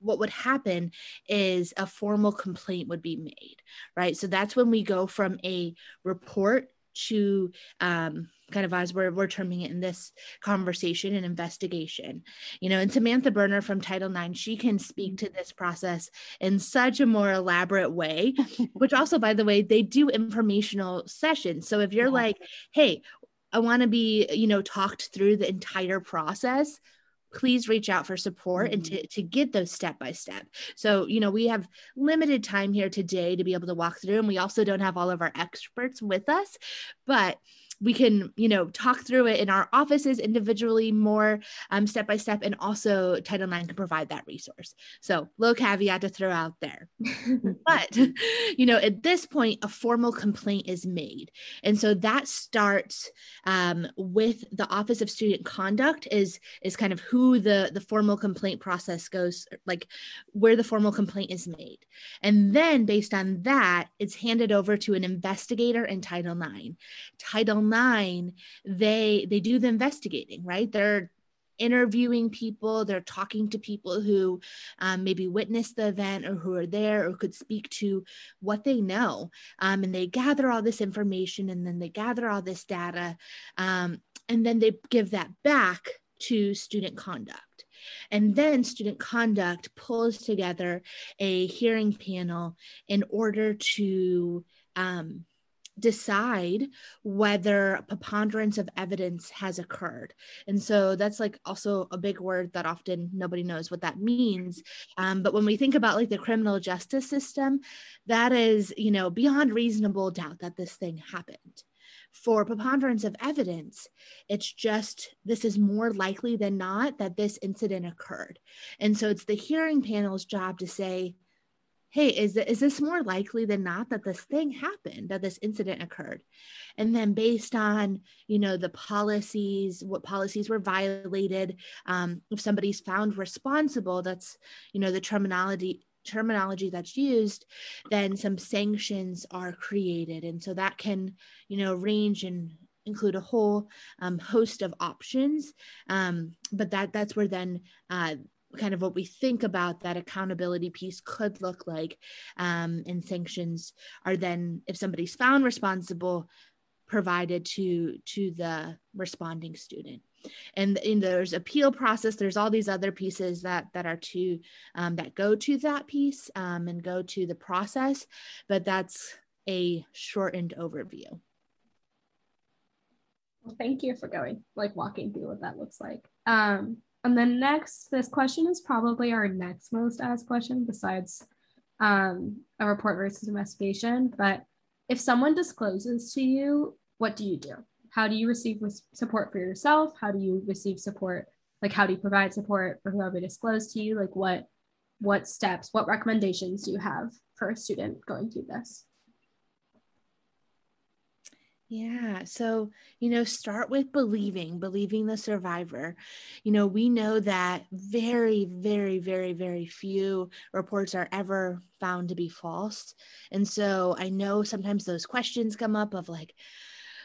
what would happen is a formal complaint would be made, right? So that's when we go from a report to um, kind of as we're, we're terming it in this conversation an investigation you know and samantha berner from title ix she can speak to this process in such a more elaborate way which also by the way they do informational sessions so if you're yeah. like hey i want to be you know talked through the entire process please reach out for support mm-hmm. and to, to get those step by step. So, you know, we have limited time here today to be able to walk through, and we also don't have all of our experts with us, but we can you know talk through it in our offices individually more um, step by step and also title ix can provide that resource. So low caveat to throw out there. But you know at this point a formal complaint is made. And so that starts um, with the office of student conduct is is kind of who the the formal complaint process goes like where the formal complaint is made. And then based on that it's handed over to an investigator in title ix title nine they they do the investigating right? They're interviewing people they're talking to people who um, maybe witnessed the event or who are there or could speak to what they know. Um, and they gather all this information and then they gather all this data um, and then they give that back to student conduct. And then student conduct pulls together a hearing panel in order to um, decide whether preponderance of evidence has occurred. And so that's like also a big word that often nobody knows what that means. Um, but when we think about like the criminal justice system that is you know beyond reasonable doubt that this thing happened. For preponderance of evidence it's just this is more likely than not that this incident occurred. And so it's the hearing panel's job to say hey, is, is this more likely than not that this thing happened, that this incident occurred? And then based on, you know, the policies, what policies were violated, um, if somebody's found responsible, that's, you know, the terminology terminology that's used, then some sanctions are created. And so that can, you know, range and include a whole um, host of options. Um, but that that's where then uh, kind of what we think about that accountability piece could look like. Um, and sanctions are then, if somebody's found responsible, provided to to the responding student and, and there's appeal process there's all these other pieces that that are to um, that go to that piece um, and go to the process but that's a shortened overview well, thank you for going like walking through what that looks like um, and then next, this question is probably our next most asked question besides um, a report versus investigation. But if someone discloses to you, what do you do? How do you receive support for yourself? How do you receive support? Like, how do you provide support for whoever disclosed to you? Like, what what steps, what recommendations do you have for a student going through this? Yeah. So, you know, start with believing, believing the survivor. You know, we know that very, very, very, very few reports are ever found to be false. And so I know sometimes those questions come up of like,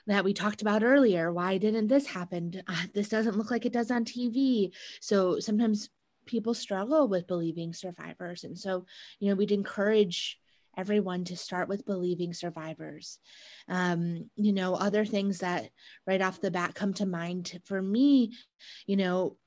that we talked about earlier. Why didn't this happen? Uh, this doesn't look like it does on TV. So sometimes people struggle with believing survivors. And so, you know, we'd encourage everyone to start with believing survivors. Um, you know, other things that right off the bat come to mind for me, you know,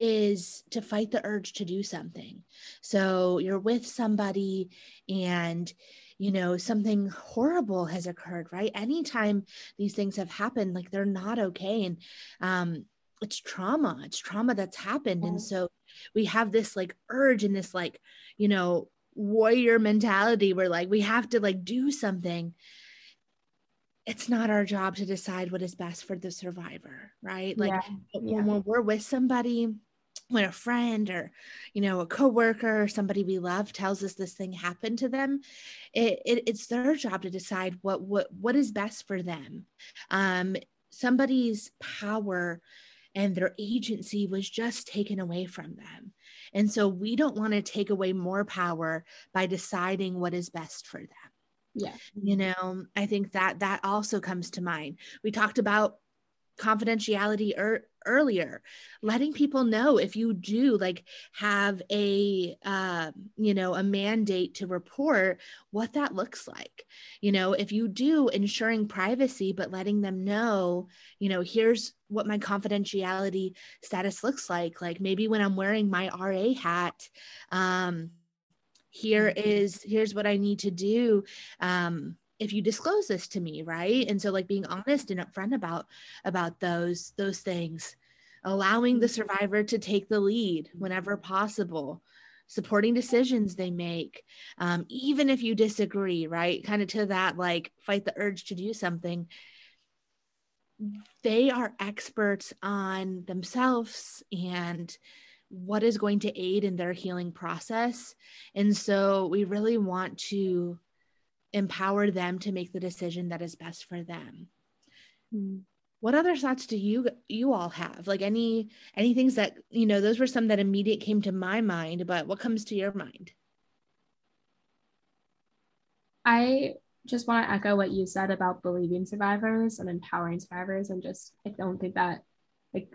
is to fight the urge to do something. So you're with somebody and you know something horrible has occurred right? Anytime these things have happened like they're not okay. And um it's trauma. It's trauma that's happened. And so we have this like urge and this like you know warrior mentality where like we have to like do something. It's not our job to decide what is best for the survivor right? Like yeah. when, when we're with somebody when a friend or you know a coworker or somebody we love tells us this thing happened to them it, it, it's their job to decide what what what is best for them. Um somebody's power and their agency was just taken away from them and so we don't want to take away more power by deciding what is best for them. Yeah. You know, I think that that also comes to mind. We talked about confidentiality er- earlier letting people know if you do like have a uh, you know a mandate to report what that looks like you know if you do ensuring privacy but letting them know you know here's what my confidentiality status looks like like maybe when i'm wearing my ra hat um here mm-hmm. here's what i need to do um if you disclose this to me right? And so like being honest and upfront about about those those things allowing the mm-hmm. survivor to take the lead whenever possible supporting decisions they make um, even if you disagree right? Kind of to that like fight the urge to do something. They are experts on themselves and what is going to aid in their healing process. And so we really want to empower them to make the decision that is best for them. Mm. what other thoughts do you you all have? Like any any things that you know those were some that immediate came to my mind but what comes to your mind? I just want to echo what you said about believing survivors and empowering survivors and just i don't think that like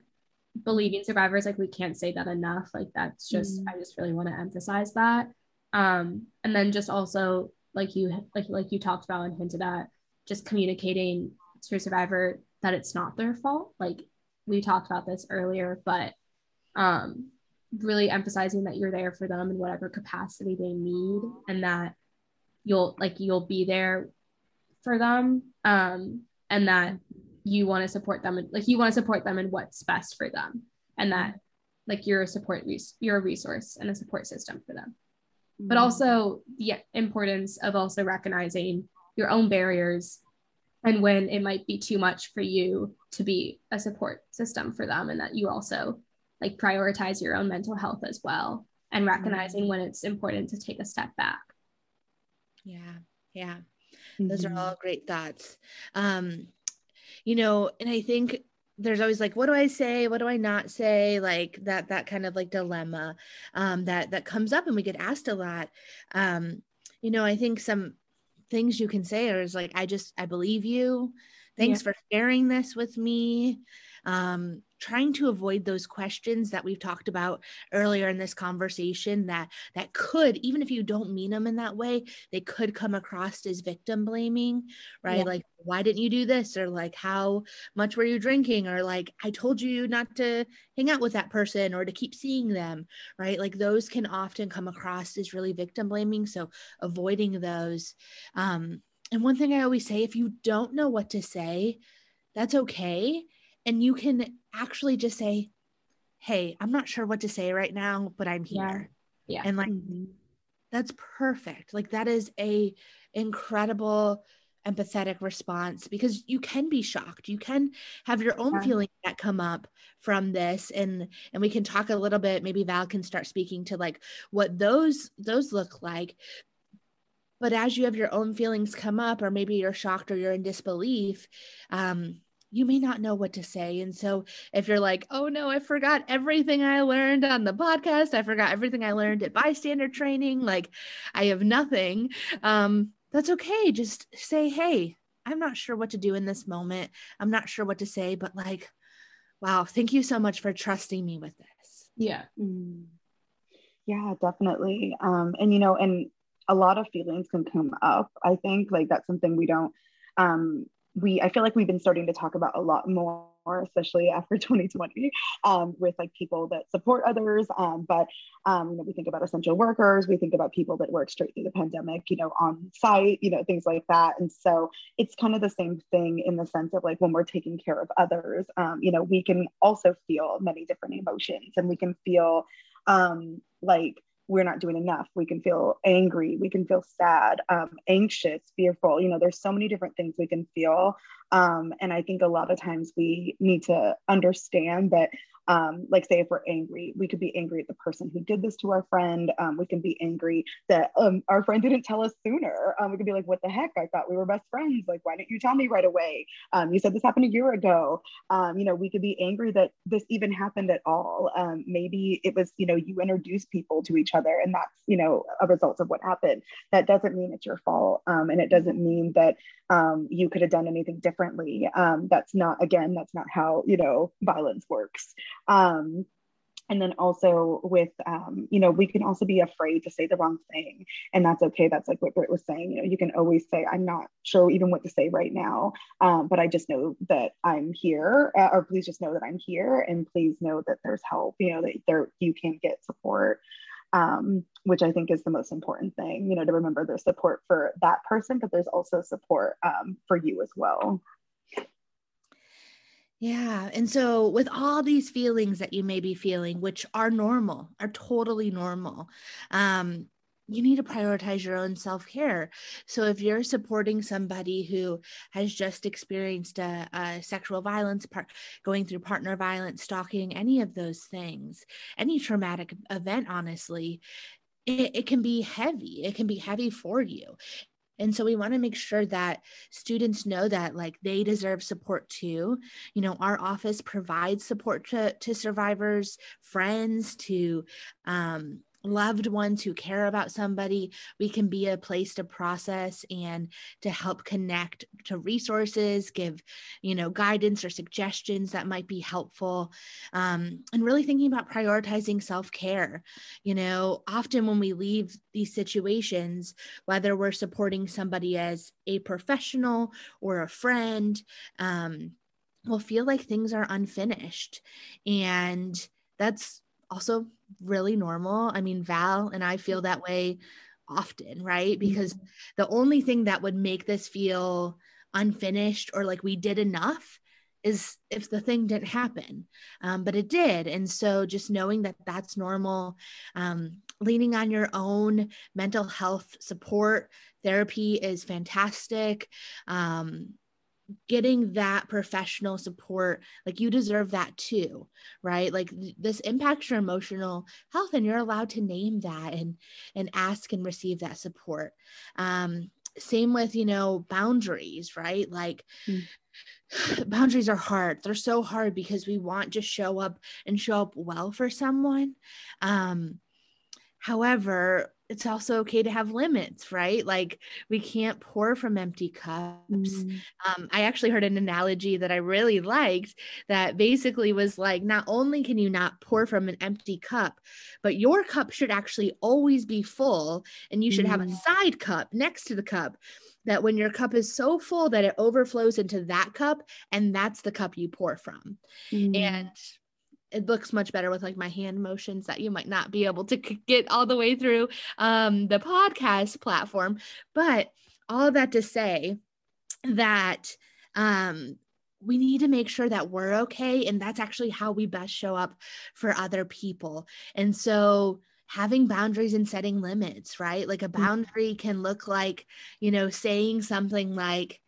believing survivors like we can't say that enough. Like that's just mm. i just really want to emphasize that. Um and then just also like you like like you talked about and hinted at just communicating to a survivor that it's not their fault. Like we talked about this earlier but um really emphasizing that you're there for them in whatever capacity they need and that you'll like you'll be there for them um and that you want to support them like you want to support them in what's best for them and that like you're a support res- you're a resource and a support system for them but mm-hmm. also the importance of also recognizing your own barriers and when it might be too much for you to be a support system for them and that you also like prioritize your own mental health as well and recognizing when it's important to take a step back. Yeah. Yeah. Those are all great thoughts. Um, you know, and I think there's always like what do i say? What do i not say? Like that that kind of like dilemma um that that comes up and we get asked a lot. Um you know i think some things you can say are is like i just i believe you. Thanks yeah. for sharing this with me um, trying to avoid those questions that we've talked about earlier in this conversation that that could even if you don't mean them in that way they could come across as victim blaming right? Yeah. like why didn't you do this? or like how much were you drinking? or like i told you not to hang out with that person or to keep seeing them right? Like those can often come across as really victim blaming so avoiding those. Um and one thing i always say if you don't know what to say that's okay and you can actually just say hey i'm not sure what to say right now but i'm here yeah, yeah. and like mm-hmm. that's perfect like that is a incredible empathetic response because you can be shocked you can have your own yeah. feelings that come up from this and and we can talk a little bit maybe val can start speaking to like what those those look like but as you have your own feelings come up or maybe you're shocked or you're in disbelief um you may not know what to say. And so if you're like, oh no, I forgot everything I learned on the podcast, I forgot everything I learned at bystander training, like I have nothing, um, that's okay. Just say, hey, I'm not sure what to do in this moment. I'm not sure what to say, but like, wow, thank you so much for trusting me with this. Yeah. Mm. Yeah, definitely. Um, and you know, and a lot of feelings can come up. I think like that's something we don't um we i feel like we've been starting to talk about a lot more especially after 2020 um, with like people that support others um, but um, you know we think about essential workers we think about people that work straight through the pandemic you know on site you know things like that. And so it's kind of the same thing in the sense of like when we're taking care of others um, you know we can also feel many different emotions and we can feel um, like we're not doing enough. We can feel angry, we can feel sad, um, anxious, fearful. You know, there's so many different things we can feel. Um, and I think a lot of times we need to understand that um, like say if we're angry we could be angry at the person who did this to our friend. Um, we can be angry that um, our friend didn't tell us sooner. Um, we could be like what the heck? I thought we were best friends. Like why didn't you tell me right away? Um, you said this happened a year ago. You know we could be angry that this even happened at all. Maybe it was you know you introduced people to each other and that's you know a result of what happened. That doesn't mean it's your fault. And it doesn't mean that you could have done anything differently that's not again that's not how you know violence works. Um, and then also with um, you know we can also be afraid to say the wrong thing. And that's okay. That's like what Britt was saying. You know you can always say i'm not sure even what to say right now um, but i just know that i'm here uh, or please just know that i'm here and please know that there's help you know that there you can get support. Um, which i think is the most important thing you know to remember there's support for that person but there's also support um, for you as well yeah. And so, with all these feelings that you may be feeling, which are normal, are totally normal, um, you need to prioritize your own self care. So, if you're supporting somebody who has just experienced a, a sexual violence, part, going through partner violence, stalking, any of those things, any traumatic event, honestly, it, it, can be heavy. It can be heavy for you. And so we want to make sure that students know that like they deserve support too. You know, our office provides support to, to survivors, friends, to um, loved ones who care about somebody, we can be a place to process and to help connect to resources, give, you know, guidance or suggestions that might be helpful. Um, and really thinking about prioritizing self care. You know, often when we leave these situations, whether we're supporting somebody as a professional or a friend, um, will feel like things are unfinished. And that's also really normal. I mean, Val and I feel that way often, right? Because mm-hmm. the only thing that would make this feel unfinished or like we did enough is if the thing didn't happen um, but it did and so just knowing that that's normal um, leaning on your own mental health support therapy is fantastic um, getting that professional support like you deserve that too right? Like th- this impacts your emotional health and you're allowed to name that and and ask and receive that support. Um same with you know boundaries right? Like mm. boundaries are hard. They're so hard because we want to show up and show up well for someone. Um however it's also okay to have limits, right? Like we can't pour from empty cups. Mm. Um, I actually heard an analogy that I really liked that basically was like, not only can you not pour from an empty cup, but your cup should actually always be full, and you should mm. have a mm. side cup next to the cup. That when your cup is so full that it overflows into that cup, and that's the cup you pour from. Mm. And it looks much better with like my hand motions that you might not be able to get all the way through um, the podcast platform. But all of that to say that um, we need to make sure that we're okay. And that's actually how we best show up for other people. And so, having boundaries and setting limits, right? Like a mm. boundary can look like, you know, saying something like,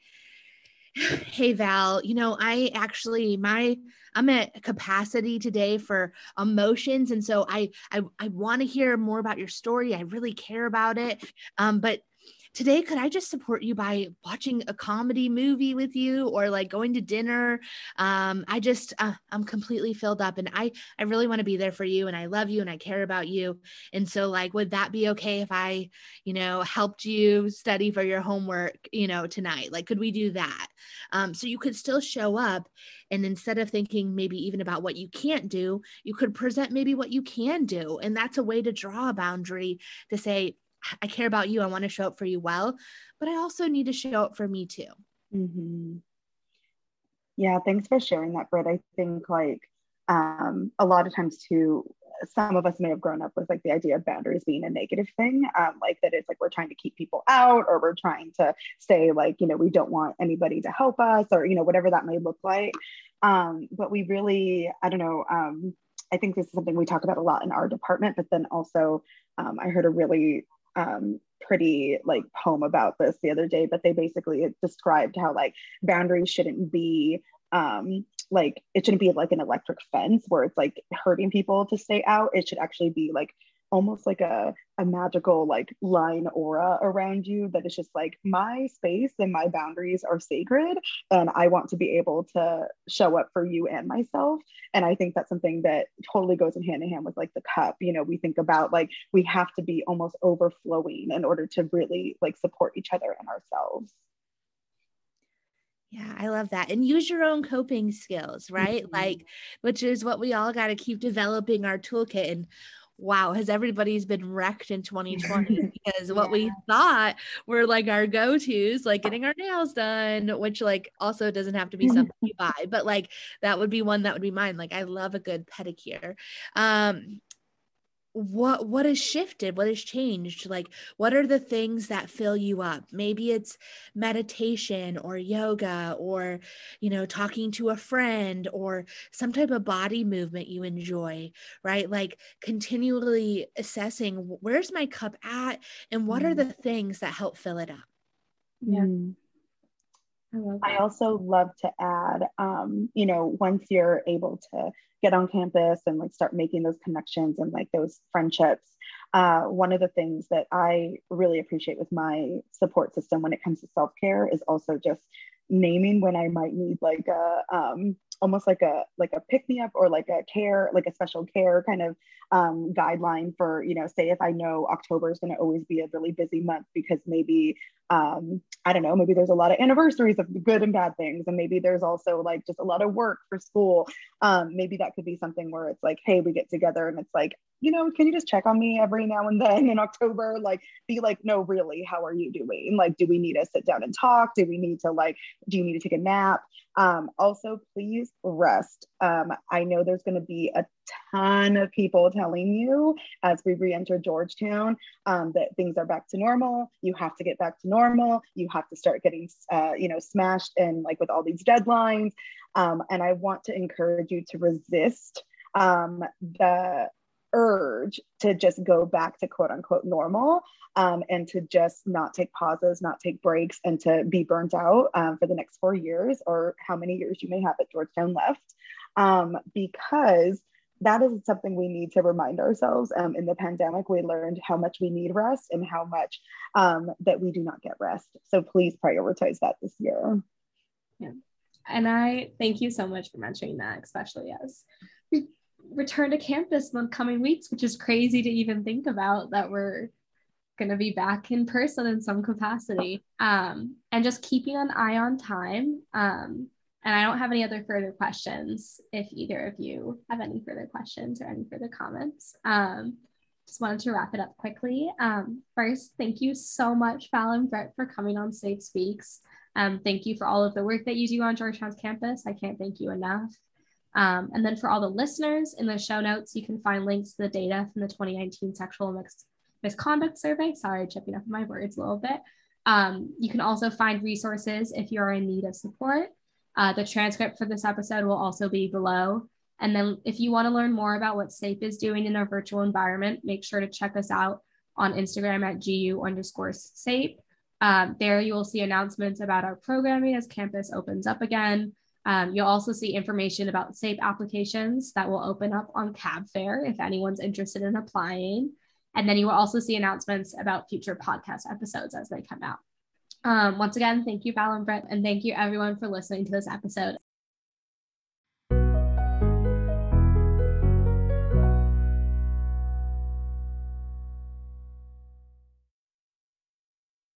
Hey, Val, you know, I actually, my, I'm at capacity today for emotions. And so I I, I want to hear more about your story. I really care about it. Um, but today could i just support you by watching a comedy movie with you or like going to dinner? Um, i just uh, i'm completely filled up and i i really want to be there for you and i love you and i care about you. And so like would that be okay if i you know helped you study for your homework you know tonight? Like could we do that? Um, so you could still show up and instead of thinking maybe even about what you can't do you could present maybe what you can do and that's a way to draw a boundary to say I care about you. I want to show up for you well, but I also need to show up for me too. Mm-hmm. Yeah, thanks for sharing that, Britt. I think like um, a lot of times too, some of us may have grown up with like the idea of boundaries being a negative thing, um, like that it's like we're trying to keep people out or we're trying to say like you know we don't want anybody to help us or you know whatever that may look like. Um, but we really, I don't know. Um, I think this is something we talk about a lot in our department, but then also um, I heard a really um, pretty like poem about this the other day, but they basically described how like boundaries shouldn't be um, like it shouldn't be like an electric fence where it's like hurting people to stay out. It should actually be like almost like a, a magical like line aura around you that is just like my space and my boundaries are sacred and i want to be able to show up for you and myself and i think that's something that totally goes in hand in hand with like the cup you know we think about like we have to be almost overflowing in order to really like support each other and ourselves yeah, I love that. And use your own coping skills, right? Mm-hmm. Like, which is what we all got to keep developing our toolkit. And wow, has everybody's been wrecked in 2020 because what we thought were like our go-tos, like getting our nails done, which like also doesn't have to be something you buy, but like that would be one that would be mine. Like I love a good pedicure. Um, what what has shifted what has changed? Like what are the things that fill you up? Maybe it's meditation or yoga or you know talking to a friend or some type of body movement you enjoy right? Like continually assessing where's my cup at and what mm. are the things that help fill it up? Yeah. Mm. I, I also love to add, um, you know, once you're able to get on campus and like start making those connections and like those friendships, uh, one of the things that I really appreciate with my support system when it comes to self care is also just naming when I might need like a um, almost like a like a pick me up or like a care like a special care kind of um, guideline for you know say if I know October is going to always be a really busy month because maybe um, I don't know maybe there's a lot of anniversaries of good and bad things and maybe there's also like just a lot of work for school um, maybe that could be something where it's like hey we get together and it's like you know can you just check on me every now and then in October? Like be like no really how are you doing? Like do we need to sit down and talk? Do we need to like do you need to take a nap um, also, please rest. Um, I know there's going to be a ton of people telling you as we re-enter Georgetown um, that things are back to normal. You have to get back to normal. You have to start getting, uh, you know, smashed and like with all these deadlines. Um, and I want to encourage you to resist um, the urge to just go back to quote unquote normal um, and to just not take pauses, not take breaks, and to be burnt out um, for the next four years or how many years you may have at Georgetown left. Um, because that is something we need to remind ourselves. Um, in the pandemic, we learned how much we need rest and how much um, that we do not get rest. So please prioritize that this year. Yeah. And I thank you so much for mentioning that, especially as return to campus in the coming weeks, which is crazy to even think about that we're going to be back in person in some capacity. Um, and just keeping an eye on time. Um, and I don't have any other further questions if either of you have any further questions or any further comments. Um, just wanted to wrap it up quickly. Um, first, thank you so much, and Britt, for coming on SAPE Speaks. Um, thank you for all of the work that you do on Georgetown's campus. I can't thank you enough. Um, and then for all the listeners in the show notes, you can find links to the data from the 2019 Sexual Mixed Misconduct Survey. Sorry, chipping up my words a little bit. Um, you can also find resources if you're in need of support. Uh, the transcript for this episode will also be below. And then if you want to learn more about what SAPE is doing in our virtual environment, make sure to check us out on Instagram at GU underscore SAPE. Um, there you will see announcements about our programming as campus opens up again. Um, you'll also see information about SAPE applications that will open up on Cab Fair if anyone's interested in applying. And then you will also see announcements about future podcast episodes as they come out. Um, once again, thank you, Val and Britt, and thank you everyone for listening to this episode.